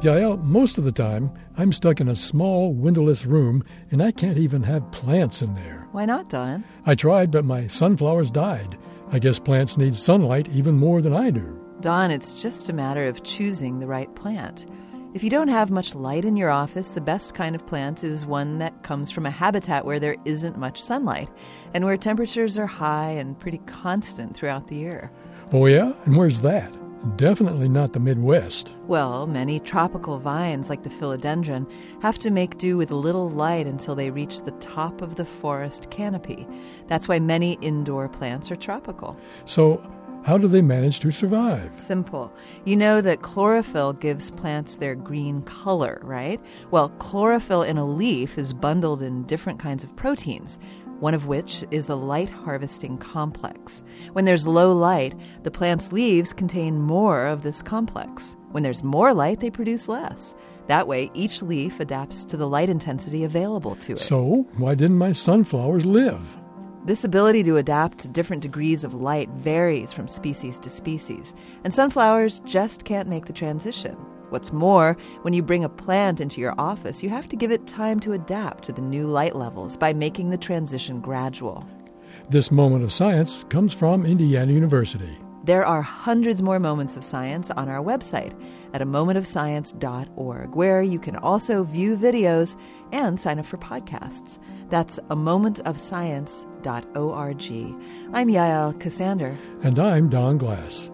Yael, most of the time, I'm stuck in a small, windowless room, and I can't even have plants in there. Why not, Don? I tried, but my sunflowers died. I guess plants need sunlight even more than I do. Don, it's just a matter of choosing the right plant. If you don't have much light in your office, the best kind of plant is one that comes from a habitat where there isn't much sunlight and where temperatures are high and pretty constant throughout the year. Oh, yeah? And where's that? Definitely not the Midwest. Well, many tropical vines, like the philodendron, have to make do with little light until they reach the top of the forest canopy. That's why many indoor plants are tropical. So, how do they manage to survive? Simple. You know that chlorophyll gives plants their green color, right? Well, chlorophyll in a leaf is bundled in different kinds of proteins one of which is a light harvesting complex. When there's low light, the plant's leaves contain more of this complex. When there's more light, they produce less. That way, each leaf adapts to the light intensity available to it. So, why didn't my sunflowers live? This ability to adapt to different degrees of light varies from species to species, and sunflowers just can't make the transition. What's more, when you bring a plant into your office, you have to give it time to adapt to the new light levels by making the transition gradual. This moment of science comes from Indiana University. There are hundreds more moments of science on our website at a momentofscience.org, where you can also view videos and sign up for podcasts. That's a momentofscience.org. I'm Yael Ksander. And I'm Don Glass.